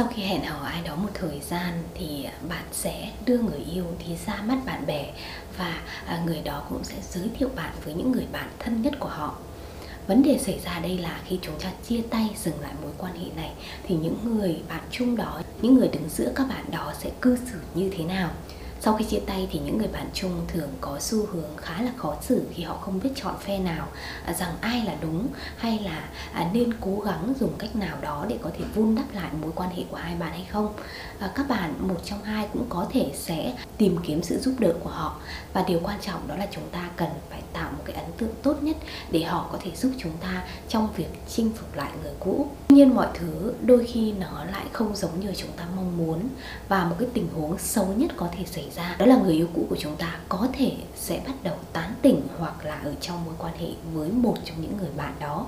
sau khi hẹn hò ai đó một thời gian thì bạn sẽ đưa người yêu đi ra mắt bạn bè và à, người đó cũng sẽ giới thiệu bạn với những người bạn thân nhất của họ. Vấn đề xảy ra đây là khi chúng ta chia tay, dừng lại mối quan hệ này, thì những người bạn chung đó, những người đứng giữa các bạn đó sẽ cư xử như thế nào? Sau khi chia tay thì những người bạn chung thường có xu hướng khá là khó xử khi họ không biết chọn phe nào à, rằng ai là đúng hay là à, nên cố gắng dùng cách nào đó để có thể vun đắp lại mối quan hệ của hai bạn hay không. À, các bạn một trong hai cũng có thể sẽ tìm kiếm sự giúp đỡ của họ. Và điều quan trọng đó là chúng ta cần phải tạo một cái ấn tượng tốt nhất để họ có thể giúp chúng ta trong việc chinh phục lại người cũ. Tuy nhiên mọi thứ đôi khi nó lại không giống như chúng ta mong muốn và một cái tình huống xấu nhất có thể xảy ra. Đó là người yêu cũ của chúng ta, có thể sẽ bắt đầu tán tỉnh hoặc là ở trong mối quan hệ với một trong những người bạn đó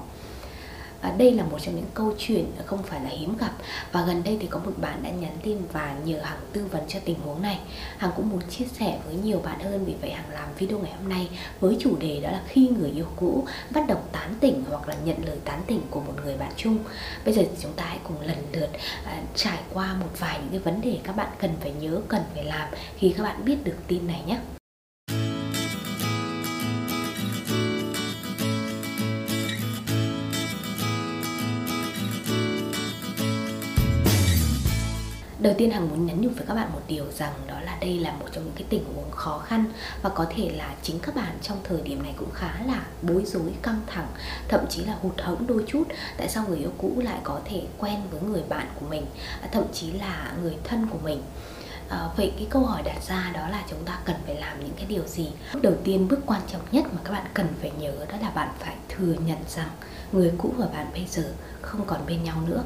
à, đây là một trong những câu chuyện không phải là hiếm gặp. Và gần đây thì có một bạn đã nhắn tin và nhờ hằng tư vấn cho tình huống này. Hằng cũng muốn chia sẻ với nhiều bạn hơn vì vậy hằng làm video ngày hôm nay với chủ đề đó là khi người yêu cũ bắt đầu tán tỉnh hoặc là nhận lời tán tỉnh của một người bạn chung. Bây giờ chúng ta hãy cùng lần lượt à, trải qua một vài những cái vấn đề các bạn cần phải nhớ cần phải làm khi các bạn biết được tin này nhé. Đầu tiên Hằng muốn nhắn nhủ với các bạn một điều rằng đó là đây là một trong những cái tình huống khó khăn và có thể là chính các bạn trong thời điểm này cũng khá là bối rối, căng thẳng, thậm chí là hụt hẫng đôi chút. Tại sao người yêu cũ lại có thể quen với người bạn của mình, à, thậm chí là người thân của mình? À, vậy cái câu hỏi đặt ra đó là chúng ta cần phải làm những cái điều gì bước đầu tiên bước quan trọng nhất mà các bạn cần phải nhớ đó là bạn phải thừa nhận rằng người cũ và bạn bây giờ không còn bên nhau nữa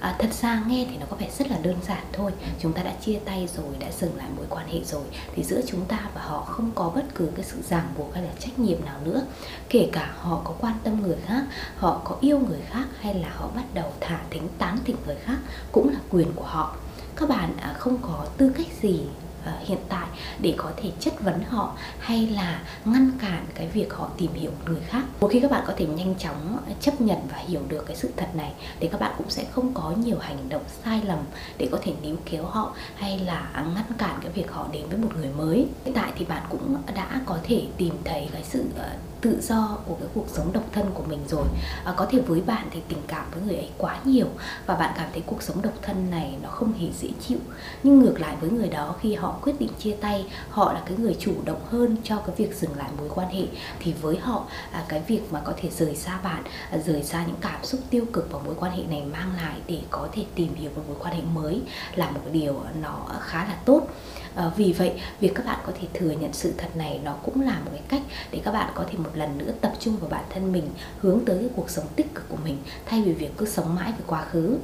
à, thật ra nghe thì nó có vẻ rất là đơn giản thôi. Chúng ta đã chia tay rồi đã dừng lại mối quan hệ rồi thì giữa chúng ta và họ không có bất cứ cái sự ràng buộc hay là trách nhiệm nào nữa. Kể cả họ có quan tâm người khác họ có yêu người khác hay là họ bắt đầu thả thính tán tỉnh người khác cũng là quyền của họ. Các bạn à, không có tư cách gì Ờ, hiện tại để có thể chất vấn họ hay là ngăn cản cái việc họ tìm hiểu người khác. Một khi các bạn có thể nhanh chóng chấp nhận và hiểu được cái sự thật này, thì các bạn cũng sẽ không có nhiều hành động sai lầm để có thể níu kéo họ hay là ngăn cản cái việc họ đến với một người mới. Hiện tại thì bạn cũng đã có thể tìm thấy cái sự ờ, tự do của cái cuộc sống độc thân của mình rồi. À, có thể với bạn thì tình cảm với người ấy quá nhiều và bạn cảm thấy cuộc sống độc thân này nó không hề dễ chịu. Nhưng ngược lại với người đó khi họ quyết định chia tay họ là cái người chủ động hơn cho cái việc dừng lại mối quan hệ. Thì với họ à, cái việc mà có thể rời xa bạn à, rời xa những cảm xúc tiêu cực vào mối quan hệ này mang lại để có thể tìm hiểu một mối quan hệ mới là một điều nó khá là tốt. À, vì vậy việc các bạn có thể thừa nhận sự thật này nó cũng là một cái cách để các bạn có thể một lần nữa tập trung vào bản thân mình, hướng tới cái cuộc sống tích cực của mình, thay vì việc cứ sống mãi với quá khứ.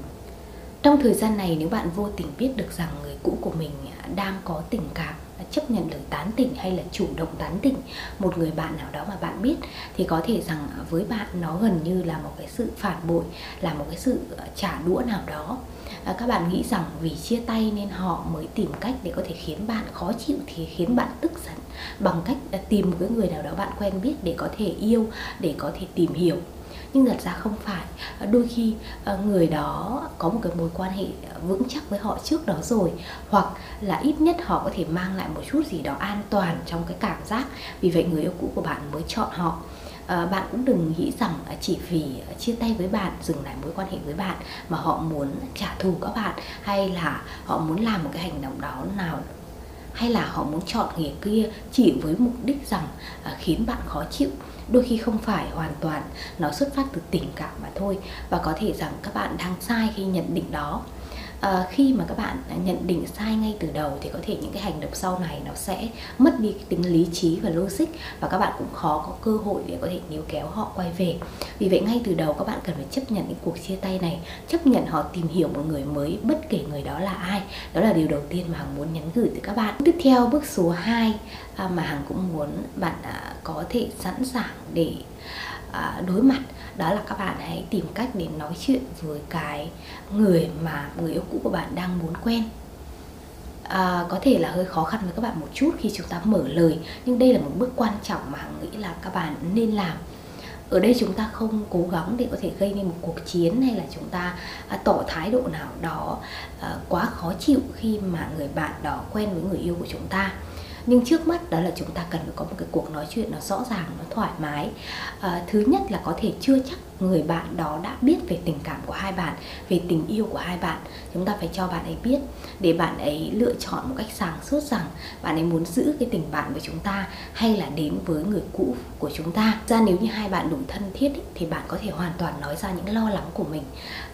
Trong thời gian này, nếu bạn vô tình biết được rằng người cũ của mình à, đang có tình cảm chấp nhận lời tán tỉnh hay là chủ động tán tỉnh một người bạn nào đó mà bạn biết thì có thể rằng với bạn nó gần như là một cái sự phản bội là một cái sự ờ, trả đũa nào đó. À, các bạn nghĩ rằng vì chia tay nên họ mới tìm cách để có thể khiến bạn khó chịu thì khiến bạn tức giận bằng cách ờ, tìm một cái người nào đó bạn quen biết để có thể yêu để có thể tìm hiểu nhưng thật ra không phải. Ờ, đôi khi ờ, người đó có một cái mối quan hệ vững chắc với họ trước đó rồi hoặc là ít nhất họ có thể mang lại một chút gì đó an toàn trong cái cảm giác. Vì vậy người yêu cũ của bạn mới chọn họ. À, bạn cũng đừng nghĩ rằng chỉ vì chia tay với bạn dừng lại mối quan hệ với bạn mà họ muốn trả thù các bạn hay là họ muốn làm một cái hành động đó nào hay là họ muốn chọn nghề kia chỉ với mục đích rằng à, khiến bạn khó chịu đôi khi không phải hoàn toàn nó xuất phát từ tình cảm mà thôi. Và có thể rằng các bạn đang sai khi nhận định đó à, khi mà các bạn nhận định sai ngay từ đầu thì có thể những cái hành động sau này nó sẽ mất đi cái tính lý trí và logic và các bạn cũng khó có cơ hội để có thể níu kéo họ quay về. Vì vậy ngay từ đầu các bạn cần phải chấp nhận những cuộc chia tay này chấp nhận họ tìm hiểu một người mới bất kể người đó là ai. Đó là điều đầu tiên mà hằng muốn nhắn gửi tới các bạn. Tiếp theo bước số 2 à, mà hằng cũng muốn bạn à, có thể sẵn sàng để À, đối mặt đó là các bạn hãy tìm cách để nói chuyện với cái người mà người yêu cũ của bạn đang muốn quen. À, có thể là hơi khó khăn với các bạn một chút khi chúng ta mở lời nhưng đây là một bước quan trọng mà hằng nghĩ là các bạn nên làm. Ở đây chúng ta không cố gắng để có thể gây nên một cuộc chiến hay là chúng ta à, tỏ thái độ nào đó à, quá khó chịu khi mà người bạn đó quen với người yêu của chúng ta nhưng trước mắt đó là chúng ta cần phải có một cái cuộc nói chuyện nó rõ ràng nó thoải mái. À, thứ nhất là có thể chưa chắc người bạn đó đã biết về tình cảm của hai bạn về tình yêu của hai bạn. Chúng ta phải cho bạn ấy biết để bạn ấy lựa chọn một cách sáng suốt rằng bạn ấy muốn giữ cái tình bạn với chúng ta hay là đến với người cũ của chúng ta. Ra nếu như hai bạn đủ thân thiết ý, thì bạn có thể hoàn toàn nói ra những lo lắng của mình.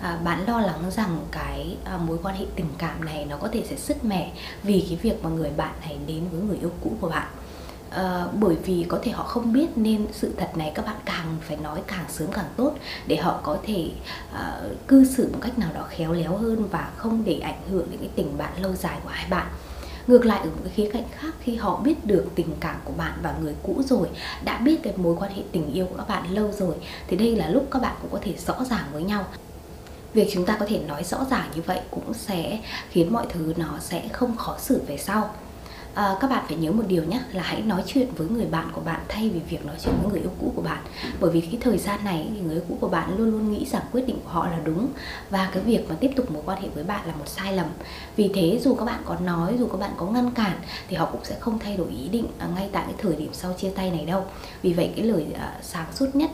À, bạn lo lắng rằng cái à, mối quan hệ tình cảm này nó có thể sẽ sứt mẻ vì cái việc mà người bạn này đến với người yêu cũ của bạn. À, bởi vì có thể họ không biết nên sự thật này các bạn càng phải nói càng sớm càng tốt để họ có thể à, cư xử một cách nào đó khéo léo hơn và không để ảnh hưởng đến cái tình bạn lâu dài của hai bạn. Ngược lại ở một cái khía cạnh khác khi họ biết được tình cảm của bạn và người cũ rồi đã biết cái mối quan hệ tình yêu của các bạn lâu rồi thì đây là lúc các bạn cũng có thể rõ ràng với nhau. Việc chúng ta có thể nói rõ ràng như vậy cũng sẽ khiến mọi thứ nó sẽ không khó xử về sau à, các bạn phải nhớ một điều nhé là hãy nói chuyện với người bạn của bạn thay vì việc nói chuyện với người yêu cũ của bạn. Bởi vì cái thời gian này thì người yêu cũ của bạn luôn luôn nghĩ rằng quyết định của họ là đúng. Và cái việc mà tiếp tục mối quan hệ với bạn là một sai lầm. Vì thế dù các bạn có nói dù các bạn có ngăn cản thì họ cũng sẽ không thay đổi ý định ờ, ngay tại cái thời điểm sau chia tay này đâu. Vì vậy cái lời uh, sáng suốt nhất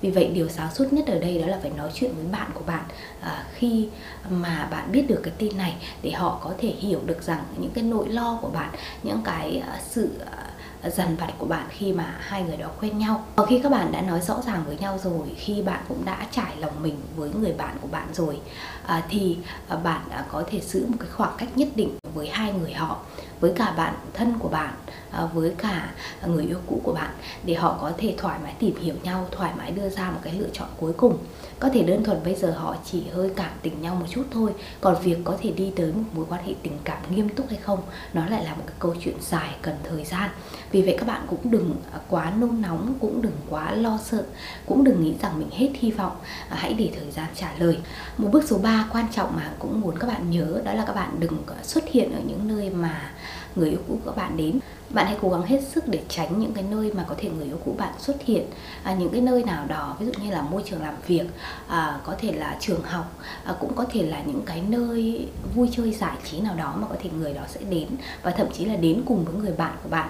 vì vậy điều sáng suốt nhất ở đây đó là phải nói chuyện với bạn của bạn à, khi mà bạn biết được cái tin này để họ có thể hiểu được rằng những cái nỗi lo của bạn những cái uh, sự uh, dằn vặt của bạn khi mà hai người đó quen nhau. Và khi các bạn đã nói rõ ràng với nhau rồi khi bạn cũng đã trải lòng mình với người bạn của bạn rồi à, thì à, bạn có thể giữ một cái khoảng cách nhất định với hai người họ với cả bạn thân của bạn à, với cả người yêu cũ của bạn để họ có thể thoải mái tìm hiểu nhau, thoải mái đưa ra một cái lựa chọn cuối cùng. Có thể đơn thuần bây giờ họ chỉ hơi cảm tình nhau một chút thôi, còn việc có thể đi tới một mối quan hệ tình cảm nghiêm túc hay không, nó lại là một cái câu chuyện dài cần thời gian. Vì vậy các bạn cũng đừng à, quá nôn nóng, cũng đừng quá lo sợ, cũng đừng nghĩ rằng mình hết hy vọng à, hãy để thời gian trả lời. Một bước số 3 quan trọng mà cũng muốn các bạn nhớ đó là các bạn đừng xuất hiện ở những nơi mà người yêu cũ của bạn đến. Bạn hãy cố gắng hết sức để tránh những cái nơi mà có thể người yêu cũ bạn xuất hiện. À, những cái nơi nào đó ví dụ như là môi trường làm việc à, có thể là trường học à, cũng có thể là những cái nơi vui chơi giải trí nào đó mà có thể người đó sẽ đến và thậm chí là đến cùng với người bạn của bạn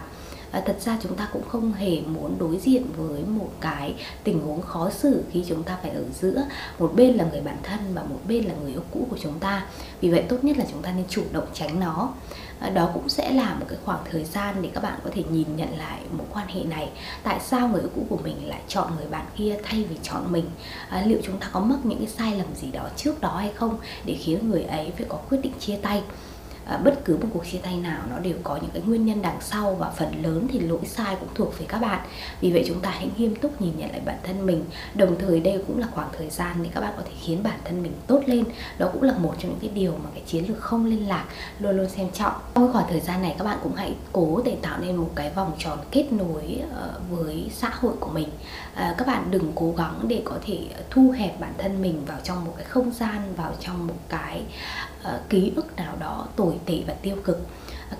à, thật ra chúng ta cũng không hề muốn đối diện với một cái tình huống khó xử khi chúng ta phải ở giữa. Một bên là người bản thân và một bên là người yêu cũ của chúng ta. Vì vậy tốt nhất là chúng ta nên chủ động tránh nó. À, đó cũng sẽ là một cái khoảng thời gian để các bạn có thể nhìn nhận lại mối quan hệ này. Tại sao người yêu cũ của mình lại chọn người bạn kia thay vì chọn mình? À, liệu chúng ta có mắc những cái sai lầm gì đó trước đó hay không để khiến người ấy phải có quyết định chia tay? À, bất cứ một cuộc chia tay nào nó đều có những cái nguyên nhân đằng sau và phần lớn thì lỗi sai cũng thuộc về các bạn. Vì vậy chúng ta hãy nghiêm túc nhìn nhận lại bản thân mình. Đồng thời đây cũng là khoảng thời gian để các bạn có thể khiến bản thân mình tốt lên. Đó cũng là một trong những cái điều mà cái chiến lược không liên lạc luôn luôn xem trọng. Trong khoảng thời gian này các bạn cũng hãy cố để tạo nên một cái vòng tròn kết nối ờ, với xã hội của mình à, các bạn đừng cố gắng để có thể thu hẹp bản thân mình vào trong một cái không gian vào trong một cái uh, ký ức nào đó tồi tệ và tiêu cực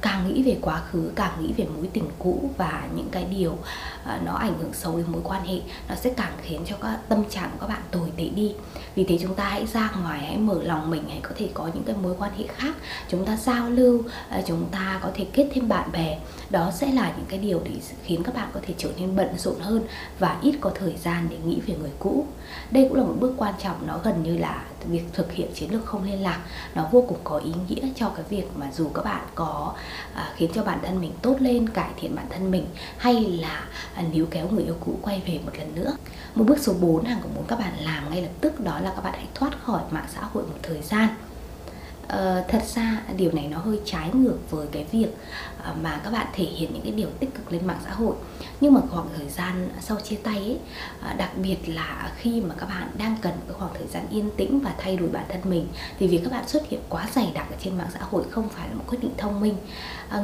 càng nghĩ về quá khứ, càng nghĩ về mối tình cũ và những cái điều à, nó ảnh hưởng xấu đến mối quan hệ, nó sẽ càng khiến cho các tâm trạng của các bạn tồi tệ đi. Vì thế chúng ta hãy ra ngoài, hãy mở lòng mình, hãy có thể có những cái mối quan hệ khác, chúng ta giao lưu à, chúng ta có thể kết thêm bạn bè. Đó sẽ là những cái điều để khiến các bạn có thể trở nên bận rộn hơn và ít có thời gian để nghĩ về người cũ. Đây cũng là một bước quan trọng, nó gần như là việc thực hiện chiến lược không liên lạc. Nó vô cùng có ý nghĩa cho cái việc mà dù các bạn có à, khiến cho bản thân mình tốt lên cải thiện bản thân mình hay là à, níu kéo người yêu cũ quay về một lần nữa. Một bước số 4 hàng cũng muốn các bạn làm ngay lập tức đó là các bạn hãy thoát khỏi mạng xã hội một thời gian. Ờ, thật ra điều này nó hơi trái ngược với cái việc ờ, mà các bạn thể hiện những cái điều tích cực lên mạng xã hội. Nhưng mà khoảng thời gian sau chia tay ấy ờ, đặc biệt là khi mà các bạn đang cần cái khoảng thời gian yên tĩnh và thay đổi bản thân mình, thì việc các bạn xuất hiện quá dày đặc ở trên mạng xã hội không phải là một quyết định thông minh.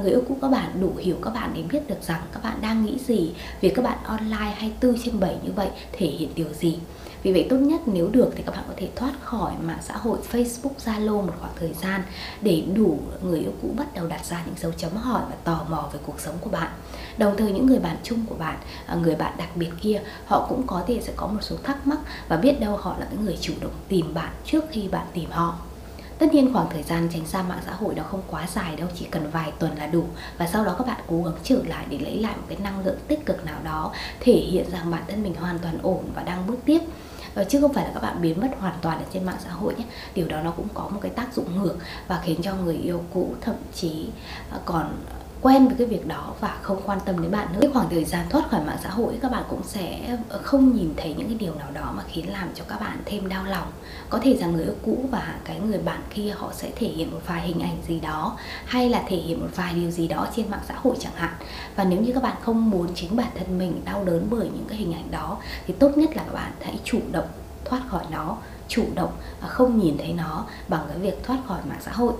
Người yêu cũ các bạn đủ hiểu các bạn để biết được rằng các bạn đang nghĩ gì, việc các bạn online 24 trên 7 như vậy thể hiện điều gì vì vậy tốt nhất nếu được thì các bạn có thể thoát khỏi mạng xã hội Facebook Zalo một khoảng thời gian để đủ người yêu cũ bắt đầu đặt ra những dấu chấm hỏi và tò mò về cuộc sống của bạn. Đồng thời những người bạn chung của bạn à, người bạn đặc biệt kia họ cũng có thể sẽ có một số thắc mắc và biết đâu họ là những người chủ động tìm bạn trước khi bạn tìm họ. Tất nhiên khoảng thời gian tránh xa mạng xã hội đó không quá dài đâu, chỉ cần vài tuần là đủ. Và sau đó các bạn cố gắng trở lại để lấy lại một cái năng lượng tích cực nào đó Thể hiện rằng bản thân mình hoàn toàn ổn và đang bước tiếp. Ờ, chứ không phải là các bạn biến mất hoàn toàn ở trên mạng xã hội nhé. Điều đó nó cũng có một cái tác dụng ngược và khiến cho người yêu cũ thậm chí ờ, còn quen với cái việc đó và không quan tâm đến bạn nữa. Cái khoảng thời gian thoát khỏi mạng xã hội, các bạn cũng sẽ ờ, không nhìn thấy những cái điều nào đó mà khiến làm cho các bạn thêm đau lòng. Có thể rằng người yêu cũ và cái người bạn kia họ sẽ thể hiện một vài hình ảnh gì đó, hay là thể hiện một vài điều gì đó trên mạng xã hội chẳng hạn. Và nếu như các bạn không muốn chính bản thân mình đau đớn bởi những cái hình ảnh đó, thì tốt nhất là các bạn hãy chủ động thoát khỏi nó, chủ động và không nhìn thấy nó bằng cái việc thoát khỏi mạng xã hội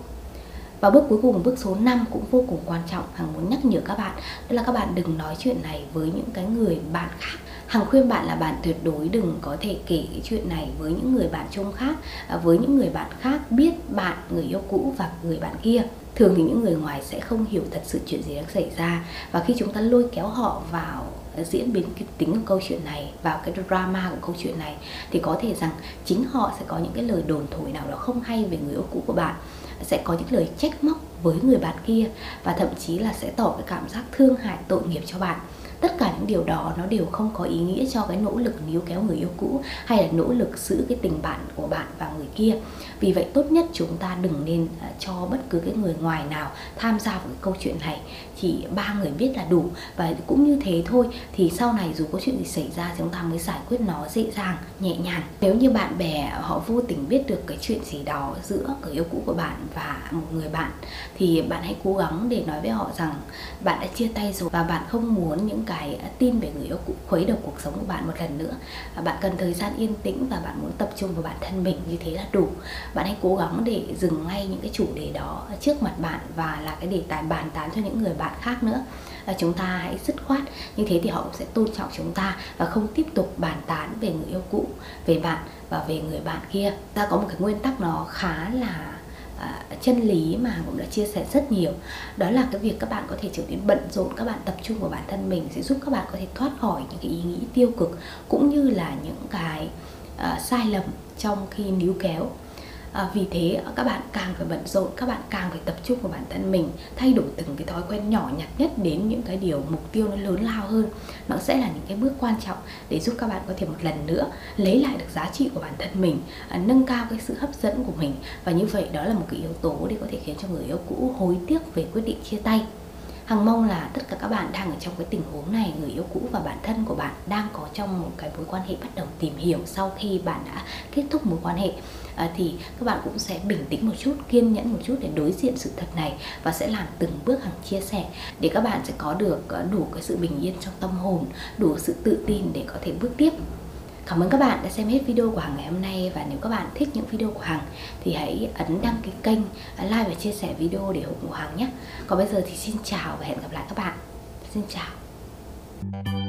và bước cuối cùng, bước số 5 cũng vô cùng quan trọng Hằng muốn nhắc nhở các bạn. Đó là các bạn đừng nói chuyện này với những cái người bạn khác. Hằng khuyên bạn là bạn tuyệt đối đừng có thể kể cái chuyện này với những người bạn chung khác à, Với những người bạn khác biết bạn, người yêu cũ và người bạn kia. Thường thì những người ngoài sẽ không hiểu thật sự chuyện gì đang xảy ra. Và khi chúng ta lôi kéo họ vào à, diễn biến cái tính của câu chuyện này vào cái drama của câu chuyện này thì có thể rằng chính họ sẽ có những cái lời đồn thổi nào đó không hay về người yêu cũ của bạn sẽ có những lời trách móc với người bạn kia và thậm chí là sẽ tỏ cái cảm giác thương hại, tội nghiệp cho bạn tất cả những điều đó nó đều không có ý nghĩa cho cái nỗ lực níu kéo người yêu cũ hay là nỗ lực giữ cái tình bạn của bạn và người kia. Vì vậy tốt nhất chúng ta đừng nên à, cho bất cứ cái người ngoài nào tham gia vào cái câu chuyện này. Chỉ ba người biết là đủ và cũng như thế thôi, thì sau này dù có chuyện gì xảy ra chúng ta mới giải quyết nó dễ dàng, nhẹ nhàng. Nếu như bạn bè họ vô tình biết được cái chuyện gì đó giữa người yêu cũ của bạn và một người bạn, thì bạn hãy cố gắng để nói với họ rằng bạn đã chia tay rồi và bạn không muốn những cái à, tin về người yêu cũ, khuấy động cuộc sống của bạn một lần nữa. À, bạn cần thời gian yên tĩnh và bạn muốn tập trung vào bản thân mình như thế là đủ. Bạn hãy cố gắng để dừng ngay những cái chủ đề đó trước mặt bạn và là cái đề tài bàn tán cho những người bạn khác nữa. Là chúng ta hãy dứt khoát, như thế thì họ cũng sẽ tôn trọng chúng ta và không tiếp tục bàn tán về người yêu cũ, về bạn và về người bạn kia. Ta có một cái nguyên tắc nó khá là À, chân lý mà cũng đã chia sẻ rất nhiều. Đó là cái việc các bạn có thể trở nên bận rộn các bạn tập trung vào bản thân mình sẽ giúp các bạn có thể thoát khỏi những cái ý nghĩ tiêu cực cũng như là những cái uh, sai lầm trong khi níu kéo à, vì thế các bạn càng phải bận rộn các bạn càng phải tập trung vào bản thân mình thay đổi từng cái thói quen nhỏ nhặt nhất đến những cái điều mục tiêu nó lớn lao hơn. Nó sẽ là những cái bước quan trọng để giúp các bạn có thể một lần nữa lấy lại được giá trị của bản thân mình à, nâng cao cái sự hấp dẫn của mình. Và như vậy đó là một cái yếu tố để có thể khiến cho người yêu cũ hối tiếc về quyết định chia tay. Hằng mong là tất cả các bạn đang ở trong cái tình huống này Người yêu cũ và bản thân của bạn đang có trong một cái mối quan hệ bắt đầu tìm hiểu Sau khi bạn đã kết thúc mối quan hệ. Ờ, thì các bạn cũng sẽ bình tĩnh một chút, kiên nhẫn một chút để đối diện sự thật này Và sẽ làm từng bước hàng chia sẻ Để các bạn sẽ có được ờ, đủ cái sự bình yên trong tâm hồn Đủ sự tự tin để có thể bước tiếp Cảm ơn các bạn đã xem hết video của Hằng ngày hôm nay và nếu các bạn thích những video của Hằng thì hãy ấn đăng ký kênh, like và chia sẻ video để ủng hộ Hằng nhé. Còn bây giờ thì xin chào và hẹn gặp lại các bạn. Xin chào.